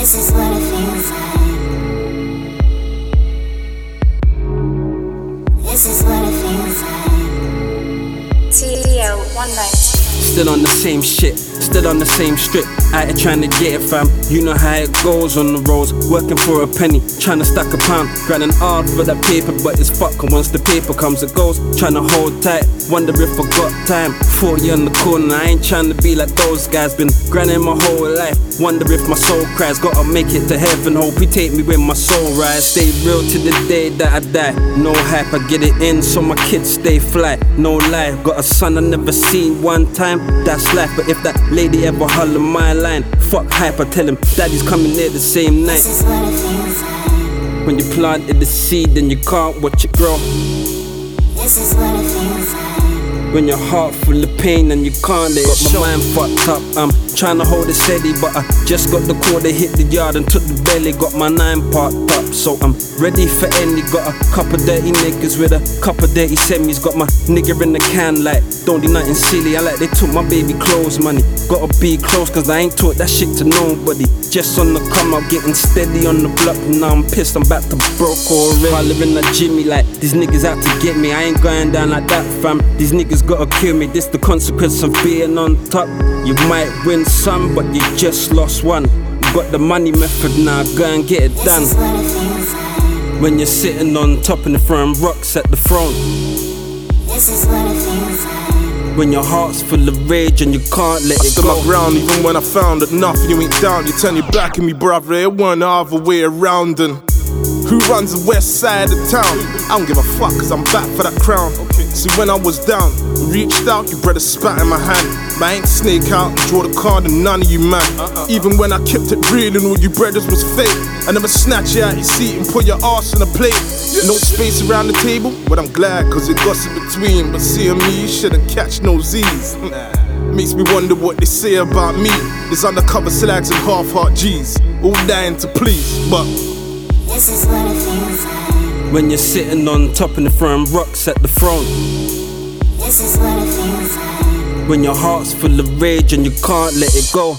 This is what it feels like. This is what it feels like. TDL, one night. Still on the same shit, still on the same strip. Out here trying to get it, fam. You know how it goes on the roads. Working for a penny, trying to stack a pound. Grinding hard for that paper, but it's fucking once the paper comes, it goes. Trying to hold tight, wonder if I got time. 40 on the corner, I ain't trying to be like those guys. Been grinding my whole life, wonder if my soul cries. Gotta make it to heaven, hope he take me when my soul rise. Stay real to the day that I die. No hype, I get it in so my kids stay fly. No lie, got a son I never seen one time. That's life, but if that lady ever holler my line, fuck hype, I tell him daddy's coming there the same night. This is what it feels like. When you planted the seed, then you can't watch it grow. This is what it feels like. When your heart full of pain and you can't let it Got my mind fucked up, I'm trying to hold it steady But I just got the they hit the yard and took the belly. Got my nine parked up, so I'm ready for any. Got a couple dirty niggas with a couple dirty semis. Got my nigga in the can like, don't do nothing silly. I like they took my baby clothes money. Gotta be close cause I ain't taught that shit to nobody. Just on the come out, getting steady on the block. Now I'm pissed, I'm back to broke already. I live in a Jimmy like, these niggas out to get me. I ain't going down like that fam. These niggas gotta kill me, this the consequence of being on top. You might win some, but you just lost one You got the money method now, go and get it done is what it feels like. When you're sitting on top and the throwing rocks at the throne This is what it feels like. When your heart's full of rage and you can't let I it stood my ground even when I found that nothing you ain't down. You turn your back on me, brother. It wasn't the other way around. And who runs the west side of town? I don't give a fuck, cause I'm back for that crown. See, when I was down, reached out, you brother spat in my hand. But I ain't snake out, draw the card, and none of you man. Uh-uh. Even when I kept it real and all you brothers was fake, I never snatch you out your seat and put your ass on a plate. No space around the table, but I'm glad, cause it gossip between. But seeing me, you shouldn't catch no Z's. Mm. Makes me wonder what they say about me. There's undercover slags and half heart G's, all dying to please. But This is what it feels like. When you're sitting on top and the throwing rocks at the throne This is what it feels like. When your heart's full of rage and you can't let it go